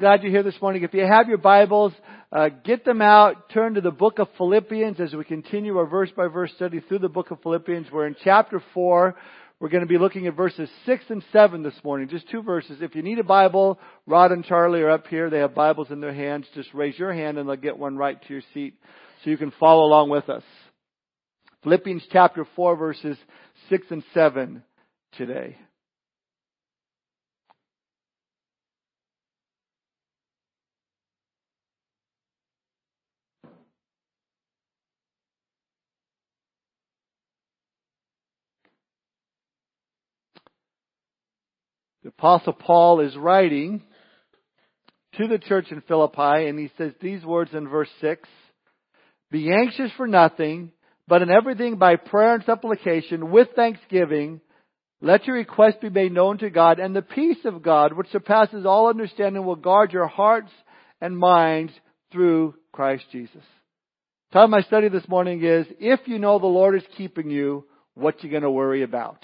glad you're here this morning. If you have your Bibles, uh, get them out. Turn to the book of Philippians as we continue our verse by verse study through the book of Philippians. We're in chapter 4. We're going to be looking at verses 6 and 7 this morning. Just two verses. If you need a Bible, Rod and Charlie are up here. They have Bibles in their hands. Just raise your hand and they'll get one right to your seat so you can follow along with us. Philippians chapter 4 verses 6 and 7 today. The apostle Paul is writing to the church in Philippi and he says these words in verse 6. Be anxious for nothing, but in everything by prayer and supplication with thanksgiving, let your requests be made known to God and the peace of God, which surpasses all understanding, will guard your hearts and minds through Christ Jesus. The of my study this morning is, if you know the Lord is keeping you, what you gonna worry about?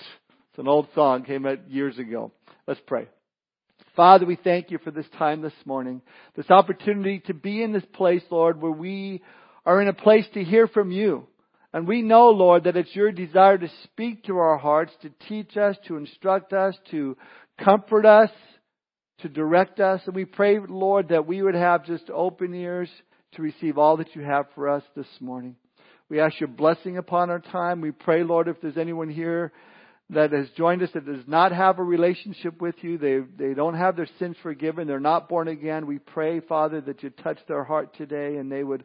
It's an old song, came out years ago. Let's pray. Father, we thank you for this time this morning, this opportunity to be in this place, Lord, where we are in a place to hear from you. And we know, Lord, that it's your desire to speak to our hearts, to teach us, to instruct us, to comfort us, to direct us. And we pray, Lord, that we would have just open ears to receive all that you have for us this morning. We ask your blessing upon our time. We pray, Lord, if there's anyone here that has joined us that does not have a relationship with you, they, they don't have their sins forgiven, they're not born again, we pray, Father, that you touch their heart today and they would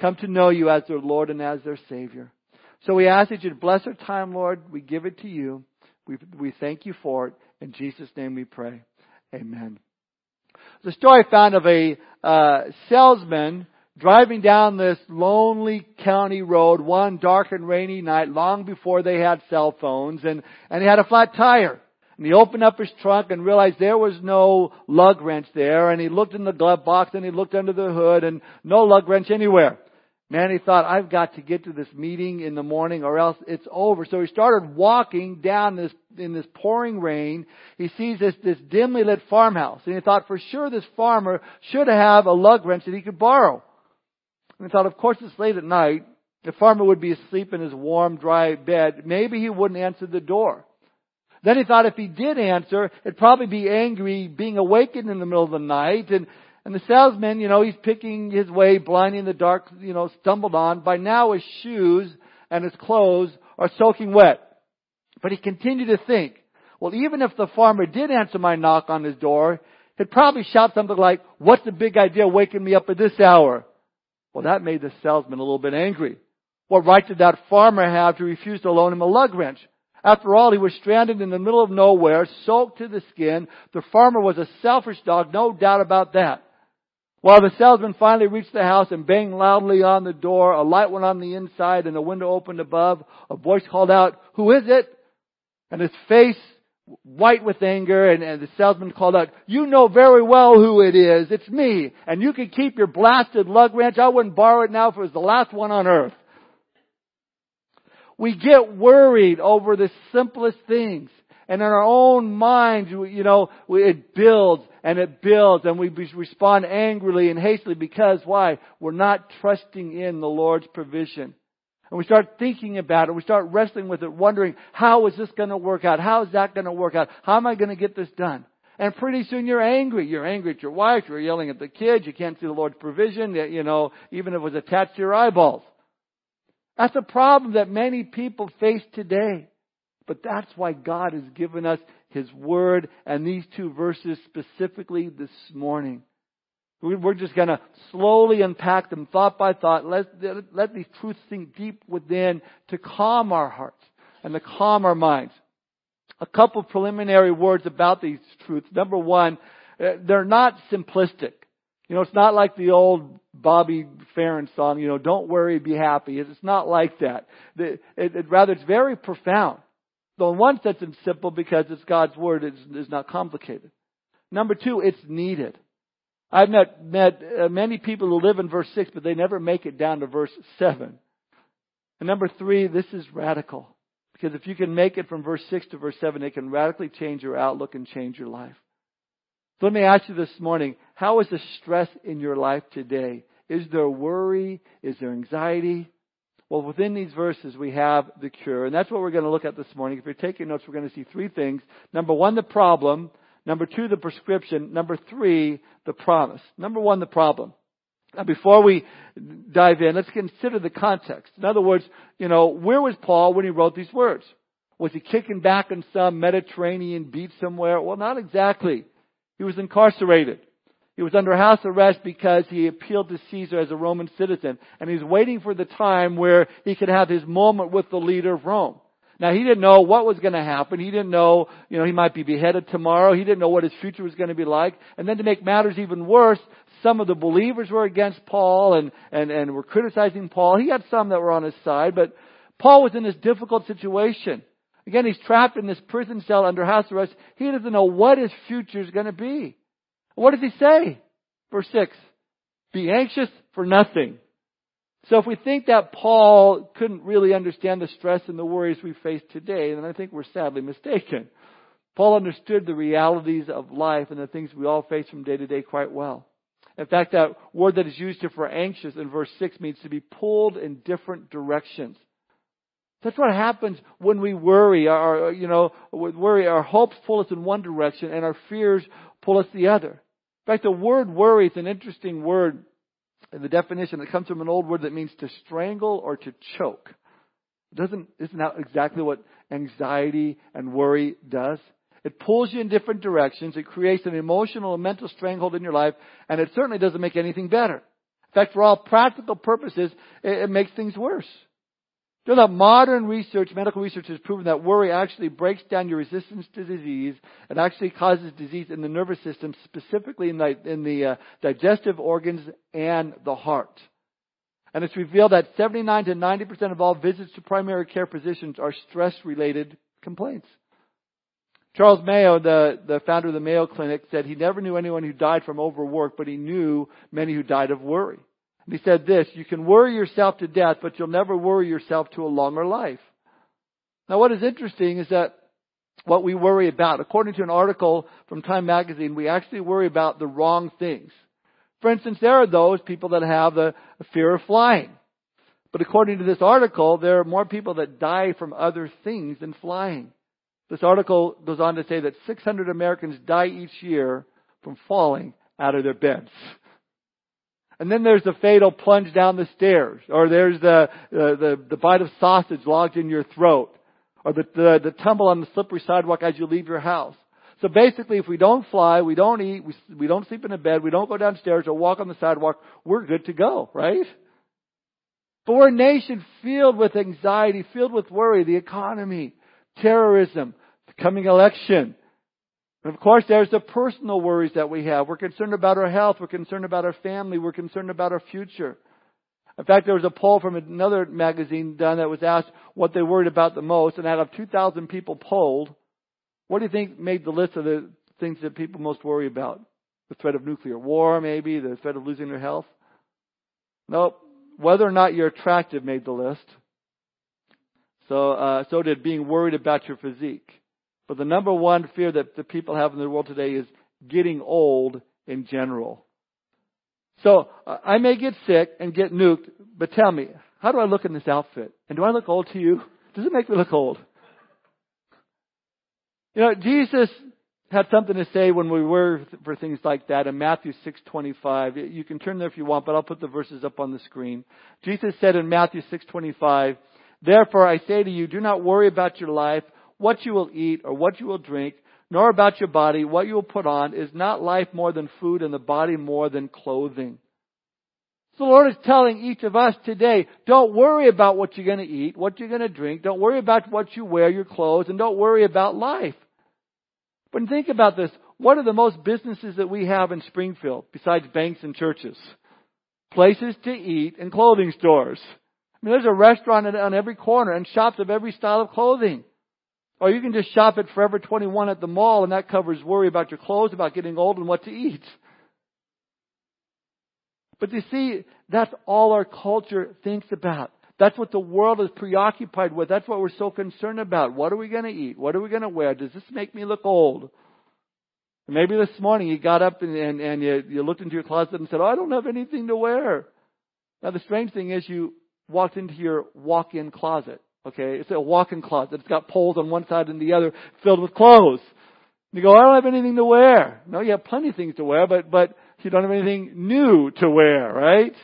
come to know you as their Lord and as their Savior. So we ask that you bless our time, Lord. We give it to you. We, we thank you for it. In Jesus' name we pray. Amen. The story I found of a uh, salesman driving down this lonely county road one dark and rainy night long before they had cell phones and, and he had a flat tire. And he opened up his trunk and realized there was no lug wrench there and he looked in the glove box and he looked under the hood and no lug wrench anywhere. Man, he thought, I've got to get to this meeting in the morning or else it's over. So he started walking down this, in this pouring rain. He sees this, this dimly lit farmhouse and he thought for sure this farmer should have a lug wrench that he could borrow. And thought, of course it's late at night. The farmer would be asleep in his warm, dry bed. Maybe he wouldn't answer the door. Then he thought if he did answer, it'd probably be angry being awakened in the middle of the night. And, and the salesman, you know, he's picking his way, blind in the dark, you know, stumbled on. By now his shoes and his clothes are soaking wet. But he continued to think, well, even if the farmer did answer my knock on his door, he'd probably shout something like, what's the big idea waking me up at this hour? Well, that made the salesman a little bit angry. What right did that farmer have to refuse to loan him a lug wrench? After all, he was stranded in the middle of nowhere, soaked to the skin. The farmer was a selfish dog, no doubt about that. While the salesman finally reached the house and banged loudly on the door, a light went on the inside and a window opened above. A voice called out, Who is it? And his face white with anger, and, and the salesman called out, you know very well who it is. It's me. And you can keep your blasted lug wrench. I wouldn't borrow it now if it was the last one on earth. We get worried over the simplest things. And in our own minds, you know, it builds and it builds and we respond angrily and hastily because why? We're not trusting in the Lord's provision and we start thinking about it, we start wrestling with it, wondering, how is this going to work out? How is that going to work out? How am I going to get this done? And pretty soon you're angry. You're angry at your wife. You're yelling at the kids. You can't see the Lord's provision, you know, even if it was attached to your eyeballs. That's a problem that many people face today. But that's why God has given us His Word and these two verses specifically this morning. We're just going to slowly unpack them thought by thought. Let, let these truths sink deep within to calm our hearts and to calm our minds. A couple preliminary words about these truths. Number one, uh, they're not simplistic. You know, it's not like the old Bobby Farron song, you know, don't worry, be happy. It's not like that. It, it, rather, it's very profound. So in one sense, it's simple because it's God's Word. It's, it's not complicated. Number two, it's needed. I've met, met uh, many people who live in verse 6, but they never make it down to verse 7. And number three, this is radical. Because if you can make it from verse 6 to verse 7, it can radically change your outlook and change your life. So let me ask you this morning, how is the stress in your life today? Is there worry? Is there anxiety? Well, within these verses, we have the cure. And that's what we're going to look at this morning. If you're taking notes, we're going to see three things. Number one, the problem. Number two, the prescription. Number three, the promise. Number one, the problem. Now, before we dive in, let's consider the context. In other words, you know, where was Paul when he wrote these words? Was he kicking back in some Mediterranean beach somewhere? Well, not exactly. He was incarcerated. He was under house arrest because he appealed to Caesar as a Roman citizen. And he's waiting for the time where he could have his moment with the leader of Rome. Now he didn't know what was going to happen. He didn't know, you know, he might be beheaded tomorrow. He didn't know what his future was going to be like. And then to make matters even worse, some of the believers were against Paul and, and, and were criticizing Paul. He had some that were on his side, but Paul was in this difficult situation. Again, he's trapped in this prison cell under house arrest. He doesn't know what his future is going to be. What does he say? Verse 6. Be anxious for nothing. So if we think that Paul couldn't really understand the stress and the worries we face today, then I think we're sadly mistaken. Paul understood the realities of life and the things we all face from day to day quite well. In fact, that word that is used here for anxious in verse 6 means to be pulled in different directions. That's what happens when we worry. Our, you know, worry, our hopes pull us in one direction and our fears pull us the other. In fact, the word worry is an interesting word the definition. It comes from an old word that means to strangle or to choke. It doesn't, isn't that exactly what anxiety and worry does? It pulls you in different directions. It creates an emotional and mental stranglehold in your life, and it certainly doesn't make anything better. In fact, for all practical purposes, it, it makes things worse. You know that modern research, medical research has proven that worry actually breaks down your resistance to disease. It actually causes disease in the nervous system, specifically in the, in the uh, digestive organs and the heart. And it's revealed that 79 to 90% of all visits to primary care physicians are stress-related complaints. Charles Mayo, the, the founder of the Mayo Clinic, said he never knew anyone who died from overwork, but he knew many who died of worry. He said this, you can worry yourself to death, but you'll never worry yourself to a longer life. Now what is interesting is that what we worry about, according to an article from Time Magazine, we actually worry about the wrong things. For instance, there are those people that have the fear of flying. But according to this article, there are more people that die from other things than flying. This article goes on to say that 600 Americans die each year from falling out of their beds. And then there's the fatal plunge down the stairs, or there's the, the, the, the bite of sausage lodged in your throat, or the, the, the tumble on the slippery sidewalk as you leave your house. So basically, if we don't fly, we don't eat, we, we don't sleep in a bed, we don't go downstairs or walk on the sidewalk, we're good to go, right? But we're a nation filled with anxiety, filled with worry, the economy, terrorism, the coming election, and of course, there's the personal worries that we have. We're concerned about our health. We're concerned about our family. We're concerned about our future. In fact, there was a poll from another magazine done that was asked what they worried about the most, and out of 2,000 people polled, what do you think made the list of the things that people most worry about? The threat of nuclear war, maybe, the threat of losing their health? Nope. Whether or not you're attractive made the list. So, uh, so did being worried about your physique. But the number one fear that the people have in the world today is getting old in general. So uh, I may get sick and get nuked, but tell me, how do I look in this outfit? And do I look old to you? Does it make me look old? You know, Jesus had something to say when we were for things like that in Matthew 6:25. You can turn there if you want, but I'll put the verses up on the screen. Jesus said in Matthew 6:25, "Therefore I say to you, do not worry about your life, what you will eat or what you will drink, nor about your body what you will put on. Is not life more than food and the body more than clothing? So the Lord is telling each of us today, don't worry about what you're going to eat, what you're going to drink. Don't worry about what you wear, your clothes, and don't worry about life. But think about this. What are the most businesses that we have in Springfield besides banks and churches? Places to eat and clothing stores. I mean, there's a restaurant on every corner and shops of every style of clothing. Or you can just shop at Forever 21 at the mall and that covers worry about your clothes, about getting old and what to eat. But you see, that's all our culture thinks about. That's what the world is preoccupied with. That's what we're so concerned about. What are we going to eat? What are we going to wear? Does this make me look old? Maybe this morning you got up and, and, and you, you looked into your closet and said, oh, I don't have anything to wear. Now the strange thing is you walked into your walk-in closet. Okay, it's a walk-in closet. It's got poles on one side and the other filled with clothes. You go, I don't have anything to wear. No, you have plenty of things to wear, but but you don't have anything new to wear, right?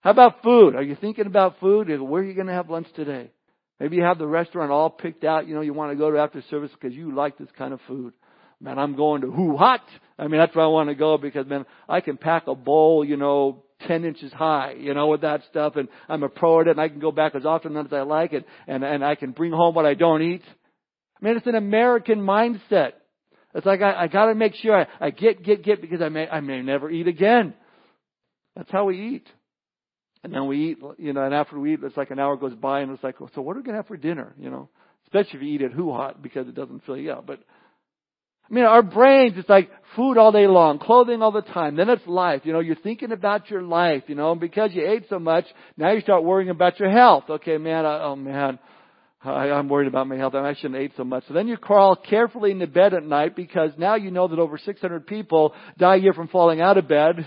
How about food? Are you thinking about food? Where are you going to have lunch today? Maybe you have the restaurant all picked out. You know, you want to go to after service because you like this kind of food. Man, I'm going to HuHot. I mean, that's where I want to go because man, I can pack a bowl, you know, 10 inches high, you know, with that stuff and I'm a pro at it and I can go back as often as I like it and, and I can bring home what I don't eat. I mean, it's an American mindset. It's like I, I gotta make sure I, I get, get, get because I may, I may never eat again. That's how we eat. And then we eat, you know, and after we eat, it's like an hour goes by and it's like, so what are we gonna have for dinner, you know? Especially if you eat it HuHot because it doesn't fill you up. But I mean, our brains, it's like food all day long, clothing all the time. Then it's life. You know, you're thinking about your life, you know, and because you ate so much, now you start worrying about your health. Okay, man, I, oh man, I, I'm worried about my health. I shouldn't eat so much. So then you crawl carefully into bed at night because now you know that over 600 people die a year from falling out of bed.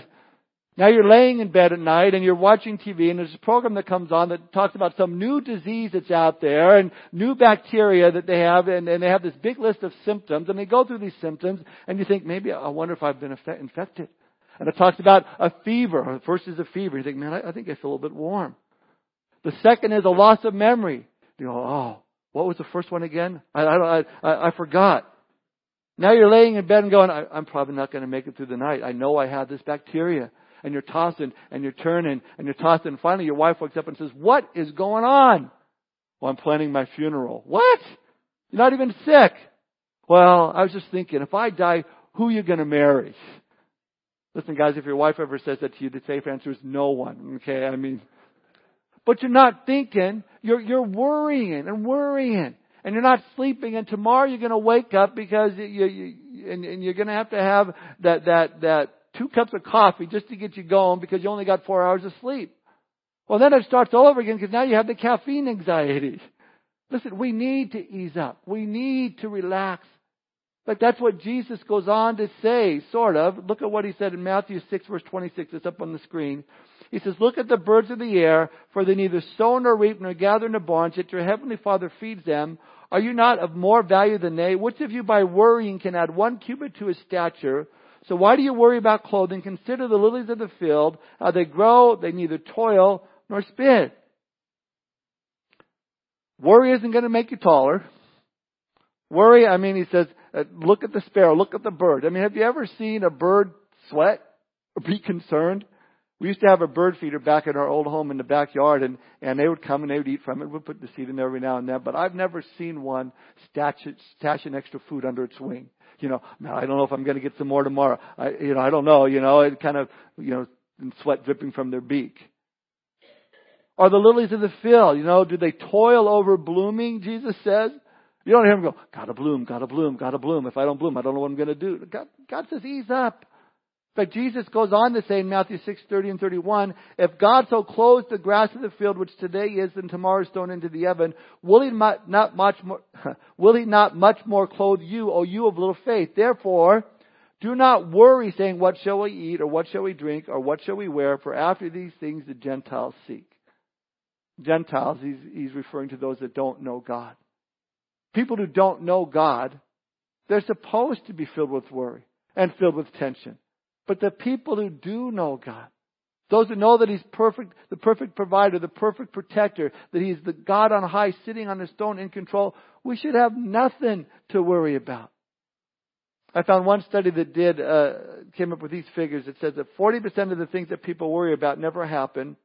Now you're laying in bed at night and you're watching TV and there's a program that comes on that talks about some new disease that's out there and new bacteria that they have and, and they have this big list of symptoms and they go through these symptoms and you think maybe I wonder if I've been infected. And it talks about a fever. First is a fever. You think, man, I, I think I feel a little bit warm. The second is a loss of memory. You go, oh, what was the first one again? I, I, I, I forgot. Now you're laying in bed and going, I, I'm probably not going to make it through the night. I know I have this bacteria and you're tossing and you're turning and you're tossing. And finally, your wife wakes up and says, "What is going on?" Well, I'm planning my funeral. What? You're not even sick. Well, I was just thinking, if I die, who are you going to marry? Listen, guys, if your wife ever says that to you, the safe answer is no one. Okay, I mean, but you're not thinking. You're you're worrying and worrying, and you're not sleeping. And tomorrow you're going to wake up because you, you and, and you're going to have to have that that that two cups of coffee just to get you going because you only got four hours of sleep. Well, then it starts all over again because now you have the caffeine anxiety. Listen, we need to ease up. We need to relax. But that's what Jesus goes on to say, sort of. Look at what he said in Matthew 6 verse 26. It's up on the screen. He says, Look at the birds of the air, for they neither sow nor reap nor gather in the barns, yet your heavenly Father feeds them. Are you not of more value than they? Which of you by worrying can add one cubit to his stature? So why do you worry about clothing? Consider the lilies of the field, how they grow, they neither toil nor spin. Worry isn't going to make you taller. Worry, I mean, he says, uh, look at the sparrow, look at the bird. I mean, have you ever seen a bird sweat or be concerned? We used to have a bird feeder back in our old home in the backyard, and, and they would come and they would eat from it. We'd put the seed in there every now and then, but I've never seen one stash, stash an extra food under its wing you know, man, I don't know if I'm going to get some more tomorrow. I, you know, I don't know, you know, it kind of, you know, sweat dripping from their beak. Are the lilies of the field, you know, do they toil over blooming, Jesus says? You don't hear them go, gotta bloom, gotta bloom, gotta bloom. If I don't bloom, I don't know what I'm going to do. God, God says, ease up. But Jesus goes on to say in Matthew 6, 30 and 31, if God so clothes the grass of the field, which today is and tomorrow is thrown into the oven, will he not much more, will he not much more clothe you, O you of little faith? Therefore, do not worry saying, what shall we eat, or what shall we drink, or what shall we wear, for after these things the Gentiles seek. Gentiles, he's, he's referring to those that don't know God. People who don't know God, they're supposed to be filled with worry and filled with tension. But the people who do know God, those who know that He's perfect, the perfect provider, the perfect protector, that He's the God on high sitting on His throne in control, we should have nothing to worry about. I found one study that did, uh, came up with these figures. It says that 40% of the things that people worry about never happen.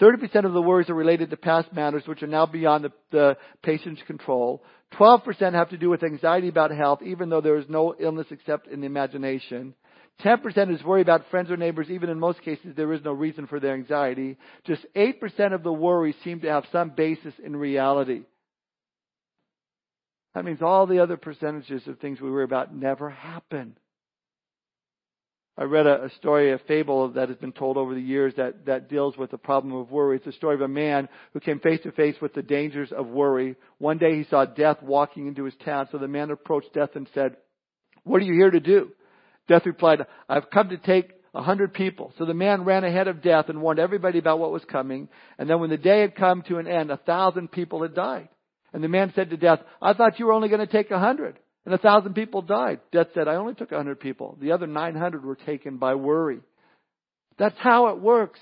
30% of the worries are related to past matters which are now beyond the, the patient's control. 12% have to do with anxiety about health, even though there is no illness except in the imagination. 10% is worry about friends or neighbors. Even in most cases, there is no reason for their anxiety. Just 8% of the worries seem to have some basis in reality. That means all the other percentages of things we worry about never happen. I read a, a, story, a fable that has been told over the years that, that deals with the problem of worry. It's a story of a man who came face to face with the dangers of worry. One day he saw death walking into his town, so the man approached death and said, What are you here to do? Death replied, I've come to take a hundred people. So the man ran ahead of death and warned everybody about what was coming. And then when the day had come to an end, a thousand people had died. And the man said to death, I thought you were only going to take a hundred. And a thousand people died. Death said, I only took a hundred people. The other 900 were taken by worry. That's how it works.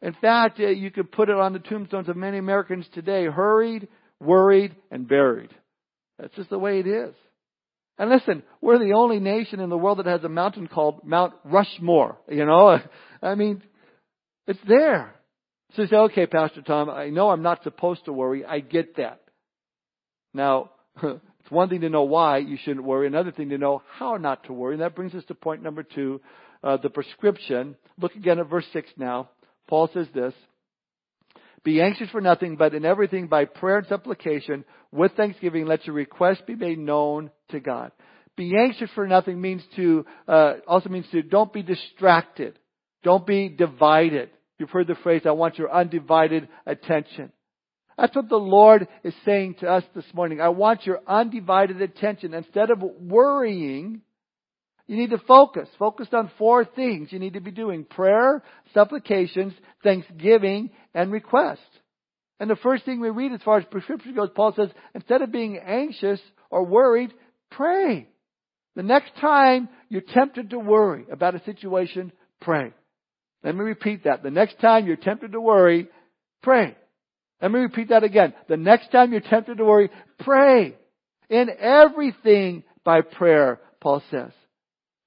In fact, uh, you could put it on the tombstones of many Americans today, hurried, worried, and buried. That's just the way it is. And listen, we're the only nation in the world that has a mountain called Mount Rushmore. You know, I mean, it's there. So you say, okay, Pastor Tom, I know I'm not supposed to worry. I get that. Now, it's one thing to know why you shouldn't worry, another thing to know how not to worry. And that brings us to point number two, uh, the prescription. Look again at verse 6 now. Paul says this, Be anxious for nothing, but in everything by prayer and supplication, with thanksgiving, let your request be made known to God. Be anxious for nothing means to, uh, also means to don't be distracted. Don't be divided. You've heard the phrase, I want your undivided attention. That's what the Lord is saying to us this morning. I want your undivided attention. Instead of worrying, you need to focus. Focus on four things you need to be doing. Prayer, supplications, thanksgiving, and request. And the first thing we read as far as prescription goes, Paul says, instead of being anxious or worried, pray. The next time you're tempted to worry about a situation, pray. Let me repeat that. The next time you're tempted to worry, pray. Let me repeat that again. The next time you're tempted to worry, pray. In everything by prayer, Paul says.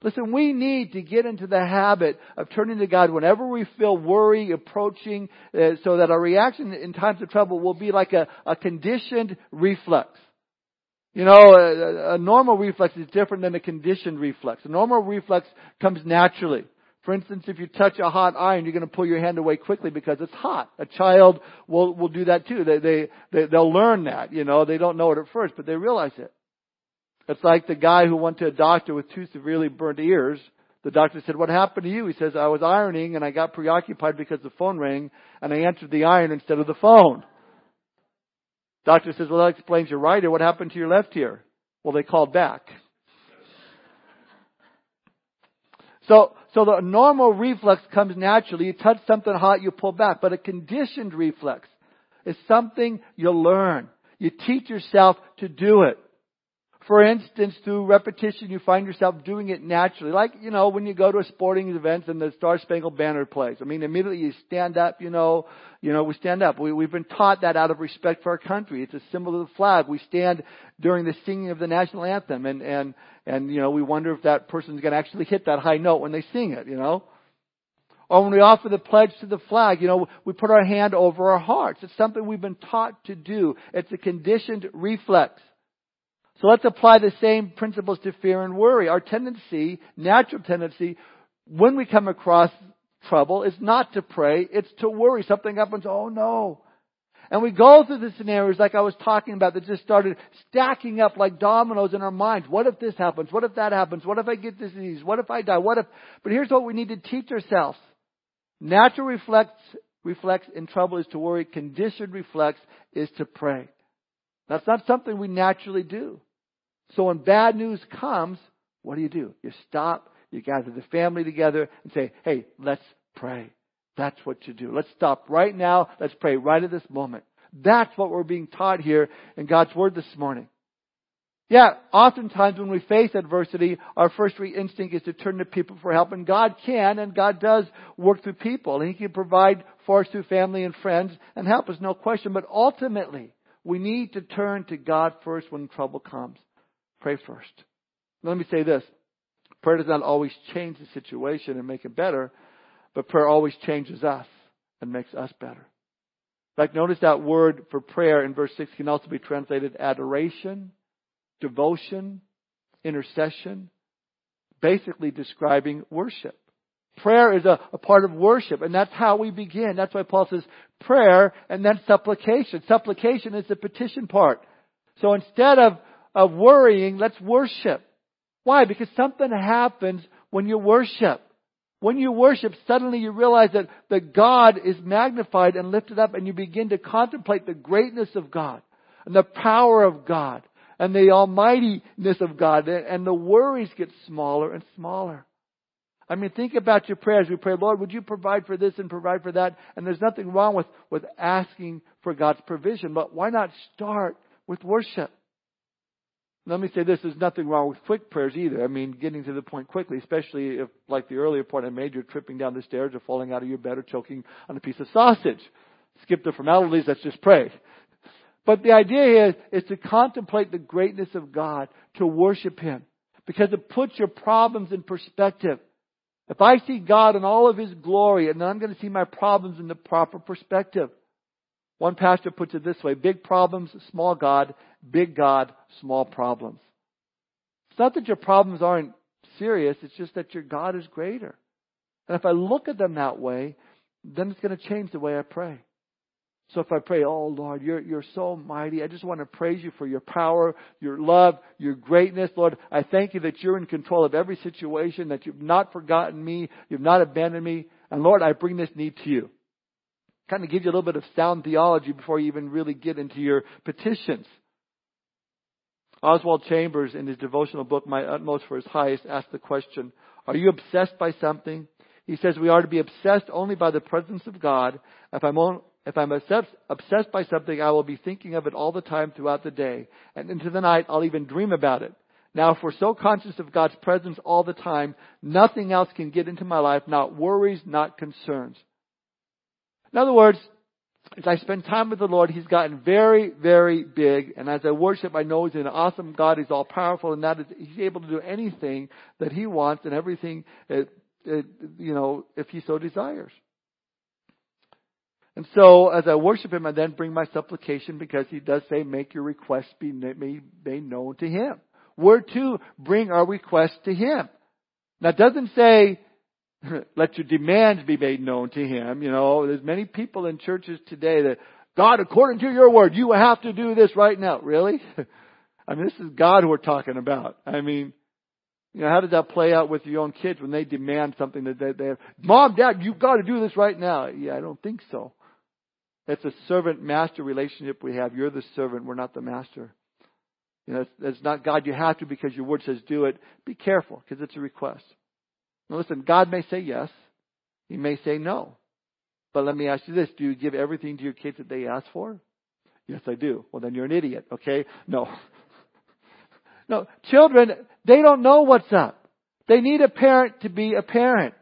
Listen, we need to get into the habit of turning to God whenever we feel worry approaching uh, so that our reaction in times of trouble will be like a, a conditioned reflex. You know, a, a normal reflex is different than a conditioned reflex. A normal reflex comes naturally. For instance, if you touch a hot iron, you're going to pull your hand away quickly because it's hot. A child will, will do that too. They, they, they, they'll learn that, you know. They don't know it at first, but they realize it. It's like the guy who went to a doctor with two severely burnt ears. The doctor said, what happened to you? He says, I was ironing and I got preoccupied because the phone rang and I answered the iron instead of the phone. Doctor says, well that explains your right ear. What happened to your left ear? Well, they called back. So, so the normal reflex comes naturally. You touch something hot, you pull back. But a conditioned reflex is something you learn. You teach yourself to do it. For instance, through repetition, you find yourself doing it naturally. Like, you know, when you go to a sporting event and the Star Spangled Banner plays. I mean, immediately you stand up, you know, you know, we stand up. We, we've been taught that out of respect for our country. It's a symbol of the flag. We stand during the singing of the national anthem and, and, and, you know, we wonder if that person's going to actually hit that high note when they sing it, you know. Or when we offer the pledge to the flag, you know, we put our hand over our hearts. It's something we've been taught to do. It's a conditioned reflex. So let's apply the same principles to fear and worry. Our tendency, natural tendency, when we come across trouble is not to pray, it's to worry. Something happens, oh no. And we go through the scenarios like I was talking about that just started stacking up like dominoes in our minds. What if this happens? What if that happens? What if I get disease? What if I die? What if, but here's what we need to teach ourselves. Natural reflex in trouble is to worry. Conditioned reflex is to pray. That's not something we naturally do. So when bad news comes, what do you do? You stop, you gather the family together and say, hey, let's pray. That's what you do. Let's stop right now. Let's pray right at this moment. That's what we're being taught here in God's Word this morning. Yeah, oftentimes when we face adversity, our first instinct is to turn to people for help, and God can, and God does work through people, and He can provide for us through family and friends and help us, no question. But ultimately, we need to turn to God first when trouble comes. Pray first. Let me say this. Prayer does not always change the situation and make it better, but prayer always changes us and makes us better. In fact, notice that word for prayer in verse 6 can also be translated adoration, devotion, intercession, basically describing worship. Prayer is a, a, part of worship, and that's how we begin. That's why Paul says prayer and then supplication. Supplication is the petition part. So instead of of worrying, let's worship. Why? Because something happens when you worship. When you worship, suddenly you realize that, that God is magnified and lifted up and you begin to contemplate the greatness of God and the power of God and the almightiness of God, and the worries get smaller and smaller. I mean, think about your prayers. We pray, Lord, would you provide for this and provide for that? And there's nothing wrong with, with asking for God's provision, but why not start with worship? Let me say this, there's nothing wrong with quick prayers either. I mean, getting to the point quickly, especially if, like the earlier point I made, you're tripping down the stairs or falling out of your bed or choking on a piece of sausage. Skip the formalities, let's just pray. But the idea here is is to contemplate the greatness of God, to worship Him, because it puts your problems in perspective. If I see God in all of His glory, and then I'm going to see my problems in the proper perspective. One pastor puts it this way, big problems, small God, big God, small problems. It's not that your problems aren't serious, it's just that your God is greater. And if I look at them that way, then it's going to change the way I pray. So if I pray, oh Lord, you're, you're so mighty. I just want to praise you for your power, your love, your greatness. Lord, I thank you that you're in control of every situation, that you've not forgotten me, you've not abandoned me. And Lord, I bring this need to you. Kind of give you a little bit of sound theology before you even really get into your petitions. Oswald Chambers, in his devotional book, My Utmost for His Highest, asked the question, Are you obsessed by something? He says we are to be obsessed only by the presence of God. If I'm, on, if I'm obsessed, obsessed by something, I will be thinking of it all the time throughout the day. And into the night, I'll even dream about it. Now, if we're so conscious of God's presence all the time, nothing else can get into my life, not worries, not concerns. In other words, as I spend time with the Lord, He's gotten very, very big. And as I worship, I know He's an awesome God. He's all powerful, and that is He's able to do anything that He wants and everything, uh, uh, you know, if He so desires. And so, as I worship Him, I then bring my supplication because He does say, "Make your requests be made known to Him." We're to bring our requests to Him. Now, it doesn't say let your demands be made known to him. You know, there's many people in churches today that, God, according to your word, you have to do this right now. Really? I mean, this is God we're talking about. I mean, you know, how does that play out with your own kids when they demand something that they, they have? Mom, Dad, you've got to do this right now. Yeah, I don't think so. It's a servant-master relationship we have. You're the servant. We're not the master. You know, it's, it's not God. You have to because your word says do it. Be careful because it's a request. Now listen, God may say yes. He may say no. But let me ask you this. Do you give everything to your kids that they ask for? Yes, I do. Well, then you're an idiot, okay? No. no. Children, they don't know what's up. They need a parent to be a parent.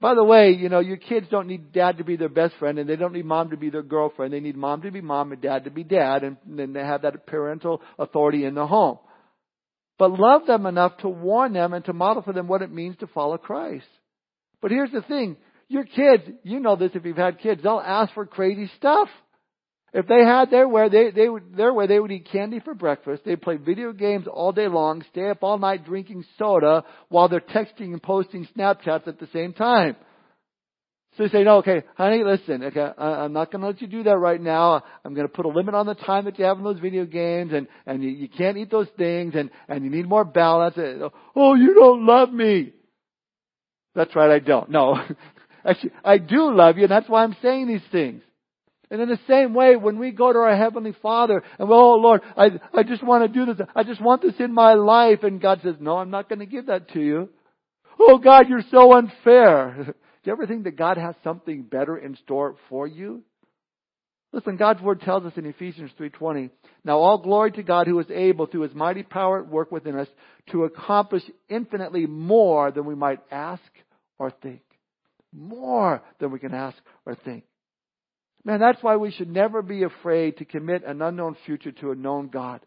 By the way, you know, your kids don't need dad to be their best friend and they don't need mom to be their girlfriend. They need mom to be mom and dad to be dad and then they have that parental authority in the home but love them enough to warn them and to model for them what it means to follow Christ. But here's the thing. Your kids, you know this if you've had kids, they'll ask for crazy stuff. If they had their way, they, they would, their way, they would eat candy for breakfast. They'd play video games all day long, stay up all night drinking soda while they're texting and posting Snapchats at the same time. So you say, no, okay, honey, listen, okay, I'm not going to let you do that right now. I'm going to put a limit on the time that you have in those video games, and and you, you can't eat those things, and and you need more balance. Oh, you don't love me. That's right, I don't. No, actually, I do love you, and that's why I'm saying these things. And in the same way, when we go to our Heavenly Father and, oh Lord, I, I just want to do this. I just want this in my life. And God says, no, I'm not going to give that to you. Oh God, you're so unfair. Do you ever think that God has something better in store for you? Listen, God's word tells us in Ephesians 3:20, "Now all glory to God who is able through his mighty power at work within us to accomplish infinitely more than we might ask or think." More than we can ask or think. Man, that's why we should never be afraid to commit an unknown future to a known God.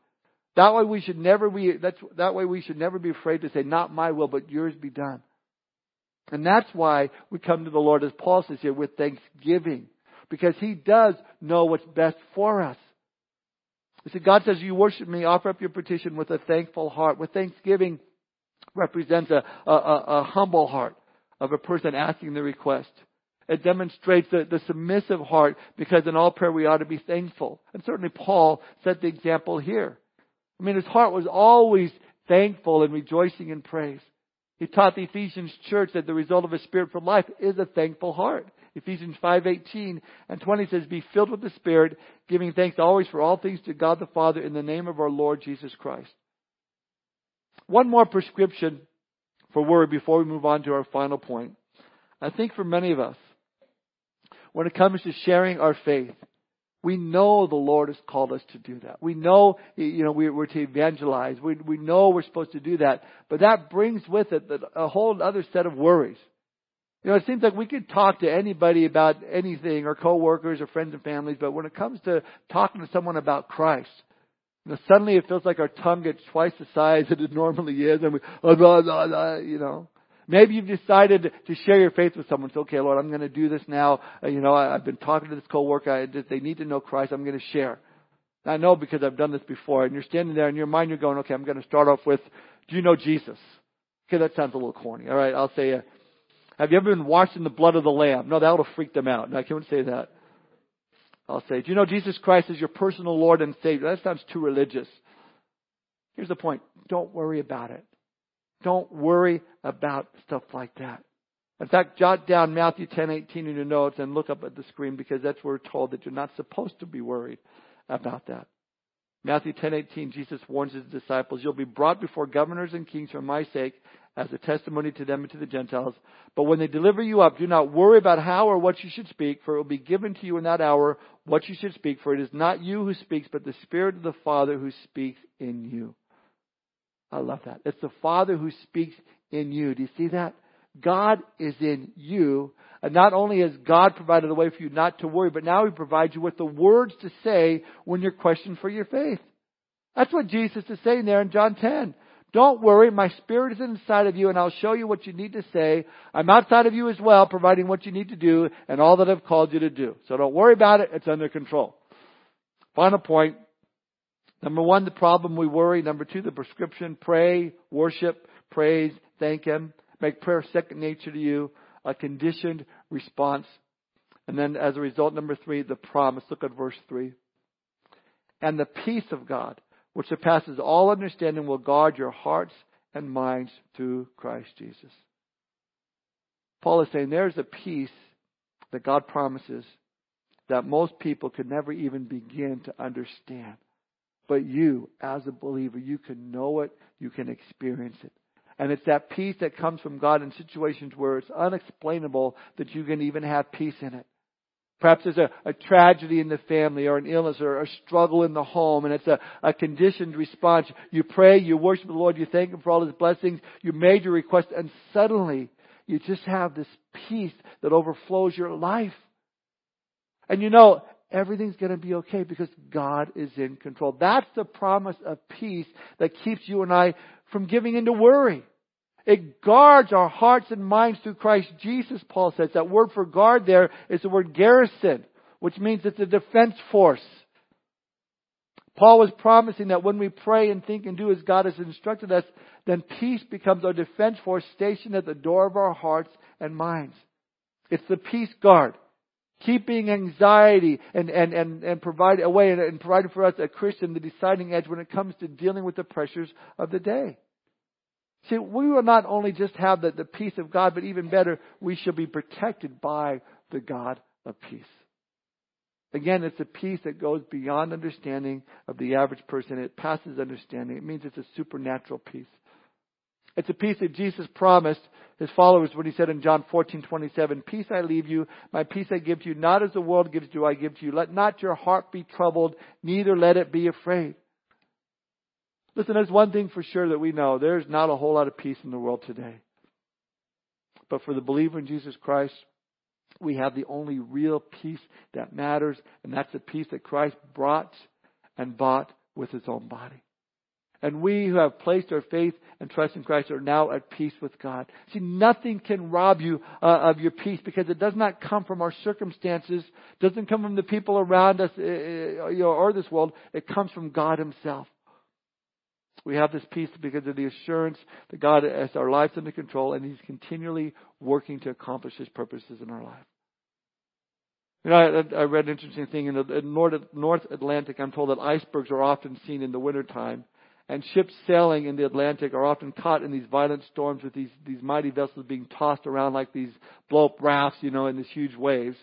That way we should never be that's that way we should never be afraid to say, Not my will, but yours be done. And that's why we come to the Lord, as Paul says here, with thanksgiving. Because He does know what's best for us. You see, God says, you worship me, offer up your petition with a thankful heart. With thanksgiving represents a, a, a, a humble heart of a person asking the request. It demonstrates the, the submissive heart because in all prayer we ought to be thankful. And certainly Paul set the example here. I mean, his heart was always thankful and rejoicing in praise. He taught the Ephesians church that the result of a spirit-filled life is a thankful heart. Ephesians 5:18 and 20 says, "Be filled with the Spirit, giving thanks always for all things to God the Father in the name of our Lord Jesus Christ." One more prescription for worry before we move on to our final point. I think for many of us, when it comes to sharing our faith, we know the Lord has called us to do that. We know, you know, we're to evangelize. We, we know we're supposed to do that. But that brings with it a whole other set of worries. You know, it seems like we could talk to anybody about anything, or coworkers, or friends and families, but when it comes to talking to someone about Christ, you know, suddenly it feels like our tongue gets twice the size that it normally is, and we, oh, blah, you know. Maybe you've decided to share your faith with someone. It's okay, Lord, I'm going to do this now. Uh, you know, I've been talking to this coworker. I, they need to know Christ. I'm going to share. I know because I've done this before. And you're standing there in your mind, you're going, okay, I'm going to start off with, do you know Jesus? Okay, that sounds a little corny. All right, I'll say, uh, have you ever been washed in the blood of the Lamb? No, that would have freaked them out. No, I can't say that. I'll say, do you know Jesus Christ is your personal Lord and Savior? That sounds too religious. Here's the point. Don't worry about it. Don't worry about stuff like that. In fact, jot down Matthew 10:18 in your notes and look up at the screen because that's where we're told that you're not supposed to be worried about that. Matthew 10:18 Jesus warns his disciples, "You'll be brought before governors and kings for my sake as a testimony to them and to the Gentiles. But when they deliver you up, do not worry about how or what you should speak, for it will be given to you in that hour what you should speak, for it is not you who speaks, but the Spirit of the Father who speaks in you." I love that. It's the Father who speaks in you. Do you see that? God is in you. And not only has God provided a way for you not to worry, but now He provides you with the words to say when you're questioned for your faith. That's what Jesus is saying there in John 10. Don't worry, my spirit is inside of you and I'll show you what you need to say. I'm outside of you as well, providing what you need to do and all that I've called you to do. So don't worry about it, it's under control. Final point, Number one, the problem we worry. Number two, the prescription. Pray, worship, praise, thank Him. Make prayer second nature to you. A conditioned response. And then as a result, number three, the promise. Look at verse three. And the peace of God, which surpasses all understanding, will guard your hearts and minds through Christ Jesus. Paul is saying there's a peace that God promises that most people could never even begin to understand. But you, as a believer, you can know it, you can experience it. And it's that peace that comes from God in situations where it's unexplainable that you can even have peace in it. Perhaps there's a, a tragedy in the family or an illness or a struggle in the home and it's a, a conditioned response. You pray, you worship the Lord, you thank Him for all His blessings, you made your request and suddenly you just have this peace that overflows your life. And you know, everything's going to be okay because God is in control. That's the promise of peace that keeps you and I from giving into worry. It guards our hearts and minds through Christ Jesus, Paul says. That word for guard there is the word garrison, which means it's a defense force. Paul was promising that when we pray and think and do as God has instructed us, then peace becomes our defense force stationed at the door of our hearts and minds. It's the peace guard keeping anxiety and, and, and, and provide away and, and providing for us a Christian the deciding edge when it comes to dealing with the pressures of the day. See, we will not only just have the, the peace of God, but even better, we shall be protected by the God of peace. Again, it's a peace that goes beyond understanding of the average person. It passes understanding. It means it's a supernatural peace. It's a peace that Jesus promised his followers when he said in John 14:27, "Peace I leave you, my peace I give to you, not as the world gives do I give to you. Let not your heart be troubled, neither let it be afraid." Listen, there's one thing for sure that we know. There's not a whole lot of peace in the world today. But for the believer in Jesus Christ, we have the only real peace that matters, and that's the peace that Christ brought and bought with his own body. And we who have placed our faith and trust in Christ are now at peace with God. See, nothing can rob you uh, of your peace because it does not come from our circumstances, doesn't come from the people around us uh, uh, you know, or this world. It comes from God Himself. We have this peace because of the assurance that God has our lives under control and He's continually working to accomplish His purposes in our life. You know, I, I read an interesting thing in the North, North Atlantic. I'm told that icebergs are often seen in the wintertime and ships sailing in the Atlantic are often caught in these violent storms with these, these mighty vessels being tossed around like these blow up rafts, you know, in these huge waves.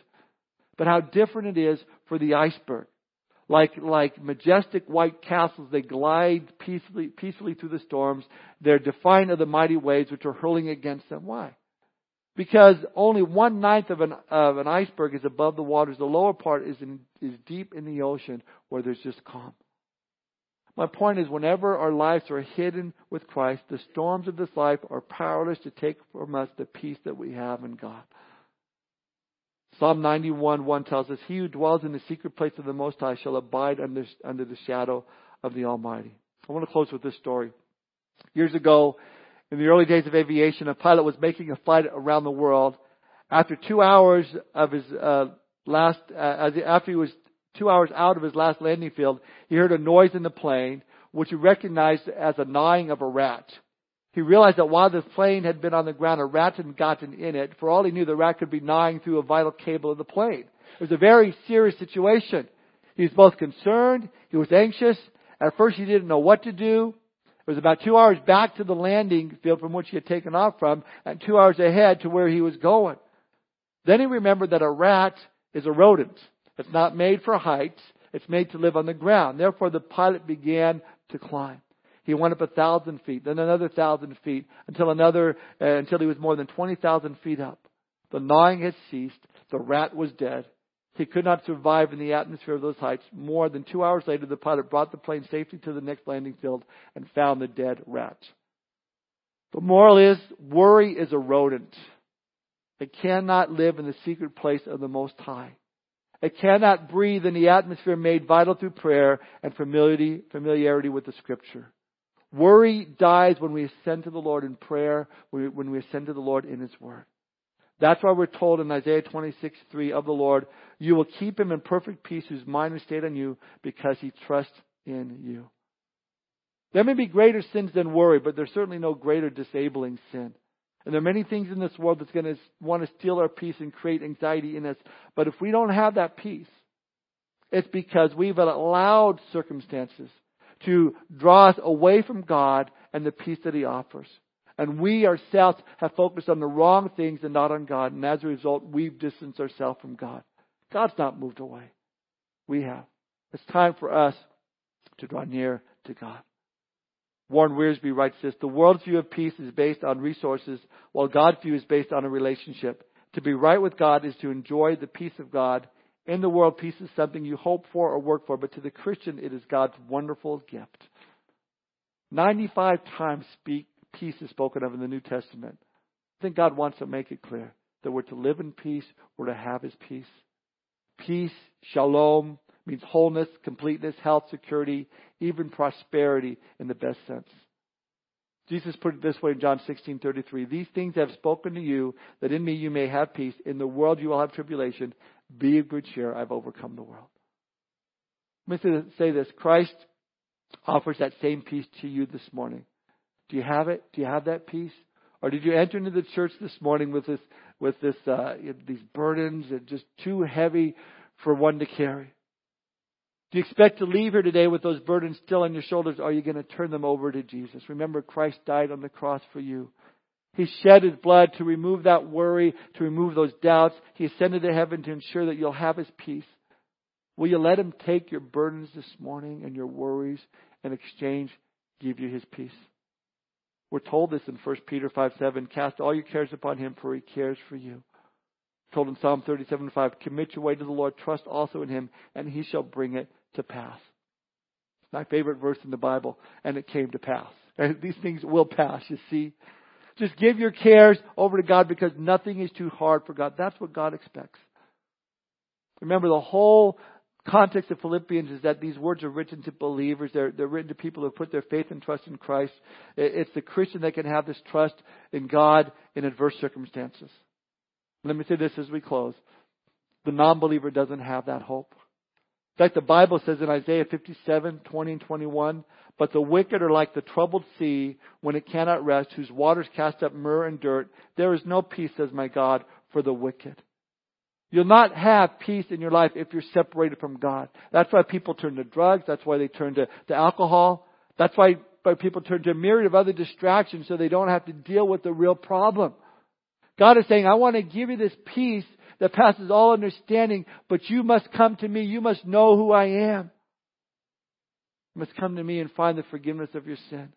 But how different it is for the iceberg. Like, like majestic white castles, they glide peacefully, peacefully through the storms. They're defiant of the mighty waves which are hurling against them. Why? Because only one ninth of an, of an iceberg is above the waters. The lower part is, in, is deep in the ocean where there's just calm. My point is, whenever our lives are hidden with Christ, the storms of this life are powerless to take from us the peace that we have in God. Psalm 91 1 tells us, He who dwells in the secret place of the Most High shall abide under, under the shadow of the Almighty. I want to close with this story. Years ago, in the early days of aviation, a pilot was making a flight around the world. After two hours of his uh, last, uh, after he was two hours out of his last landing field, he heard a noise in the plane, which he recognized as a gnawing of a rat. He realized that while the plane had been on the ground, a rat had gotten in it. For all he knew, the rat could be gnawing through a vital cable of the plane. It was a very serious situation. He was both concerned, he was anxious. At first, he didn't know what to do. It was about two hours back to the landing field from which he had taken off from, and two hours ahead to where he was going. Then he remembered that a rat is a rodent. It's not made for heights. It's made to live on the ground. Therefore, the pilot began to climb. He went up a thousand feet, then another thousand feet, until another, uh, until he was more than twenty thousand feet up. The gnawing had ceased. The rat was dead. He could not survive in the atmosphere of those heights. More than two hours later, the pilot brought the plane safely to the next landing field and found the dead rat. The moral is, worry is a rodent. It cannot live in the secret place of the Most High. It cannot breathe in the atmosphere made vital through prayer and familiarity, familiarity with the Scripture. Worry dies when we ascend to the Lord in prayer, when we ascend to the Lord in His Word. That's why we're told in Isaiah 26, 3 of the Lord, you will keep him in perfect peace whose mind is stayed on you because he trusts in you. There may be greater sins than worry, but there's certainly no greater disabling sin. And there are many things in this world that's going to want to steal our peace and create anxiety in us. But if we don't have that peace, it's because we've allowed circumstances to draw us away from God and the peace that He offers. And we ourselves have focused on the wrong things and not on God. And as a result, we've distanced ourselves from God. God's not moved away. We have. It's time for us to draw near to God. Warren Wiersbe writes this The world's view of peace is based on resources, while God's view is based on a relationship. To be right with God is to enjoy the peace of God. In the world, peace is something you hope for or work for, but to the Christian, it is God's wonderful gift. 95 times speak, peace is spoken of in the New Testament. I think God wants to make it clear that we're to live in peace, we're to have His peace. Peace, shalom, means wholeness, completeness, health, security, even prosperity in the best sense. Jesus put it this way in John 16:33, "These things I have spoken to you, that in me you may have peace. In the world you will have tribulation. Be of good cheer. I've overcome the world." Let me say this: Christ offers that same peace to you this morning. Do you have it? Do you have that peace? Or did you enter into the church this morning with this, with this, uh, these burdens that just too heavy for one to carry? Do you expect to leave here today with those burdens still on your shoulders? Or are you going to turn them over to Jesus? Remember, Christ died on the cross for you. He shed his blood to remove that worry, to remove those doubts. He ascended to heaven to ensure that you'll have his peace. Will you let him take your burdens this morning and your worries and exchange give you his peace? We're told this in 1 Peter 5 7. Cast all your cares upon him, for he cares for you. We're Told in Psalm 37 5. Commit your way to the Lord, trust also in him, and he shall bring it to pass. It's My favorite verse in the Bible, and it came to pass. And these things will pass, you see. Just give your cares over to God because nothing is too hard for God. That's what God expects. Remember, the whole context of Philippians is that these words are written to believers. They're, they're written to people who put their faith and trust in Christ. It's the Christian that can have this trust in God in adverse circumstances. Let me say this as we close. The non-believer doesn't have that hope. In fact, the Bible says in Isaiah 57, 20 and 21, but the wicked are like the troubled sea when it cannot rest, whose waters cast up myrrh and dirt. There is no peace, says my God, for the wicked. You'll not have peace in your life if you're separated from God. That's why people turn to drugs. That's why they turn to, to alcohol. That's why, why people turn to a myriad of other distractions so they don't have to deal with the real problem. God is saying, I want to give you this peace that passes all understanding, but you must come to me. You must know who I am. You must come to me and find the forgiveness of your sin.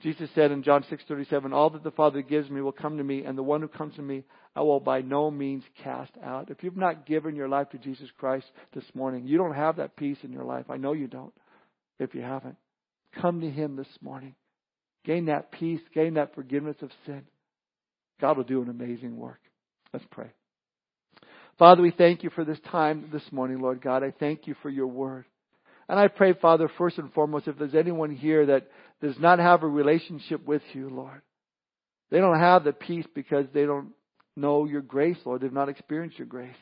Jesus said in John 6:37, "All that the Father gives me will come to me, and the one who comes to me I will by no means cast out." If you've not given your life to Jesus Christ this morning, you don't have that peace in your life. I know you don't. If you haven't, come to him this morning. Gain that peace, gain that forgiveness of sin. God will do an amazing work. Let's pray. Father, we thank you for this time this morning, Lord God. I thank you for your word. And I pray, Father, first and foremost, if there's anyone here that does not have a relationship with you, Lord, they don't have the peace because they don't know your grace, Lord. They've not experienced your grace.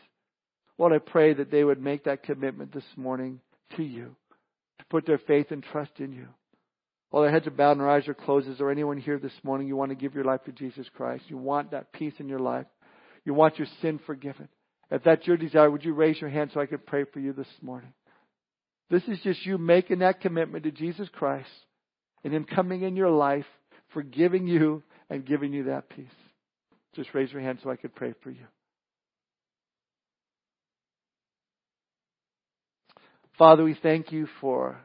Lord, I pray that they would make that commitment this morning to you, to put their faith and trust in you. While their heads are bowed and their eyes are closed, is there anyone here this morning you want to give your life to Jesus Christ? You want that peace in your life. You want your sin forgiven. If that's your desire, would you raise your hand so I could pray for you this morning? This is just you making that commitment to Jesus Christ and Him coming in your life, forgiving you, and giving you that peace. Just raise your hand so I could pray for you. Father, we thank you for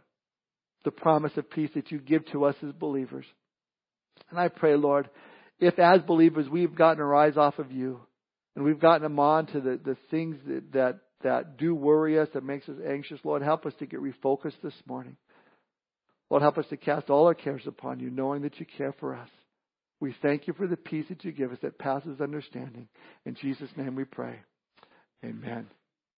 the promise of peace that you give to us as believers. And I pray, Lord, if as believers we've gotten our eyes off of you and we've gotten them on to the, the things that, that, that do worry us, that makes us anxious, Lord, help us to get refocused this morning. Lord, help us to cast all our cares upon you, knowing that you care for us. We thank you for the peace that you give us that passes understanding. In Jesus' name we pray. Amen.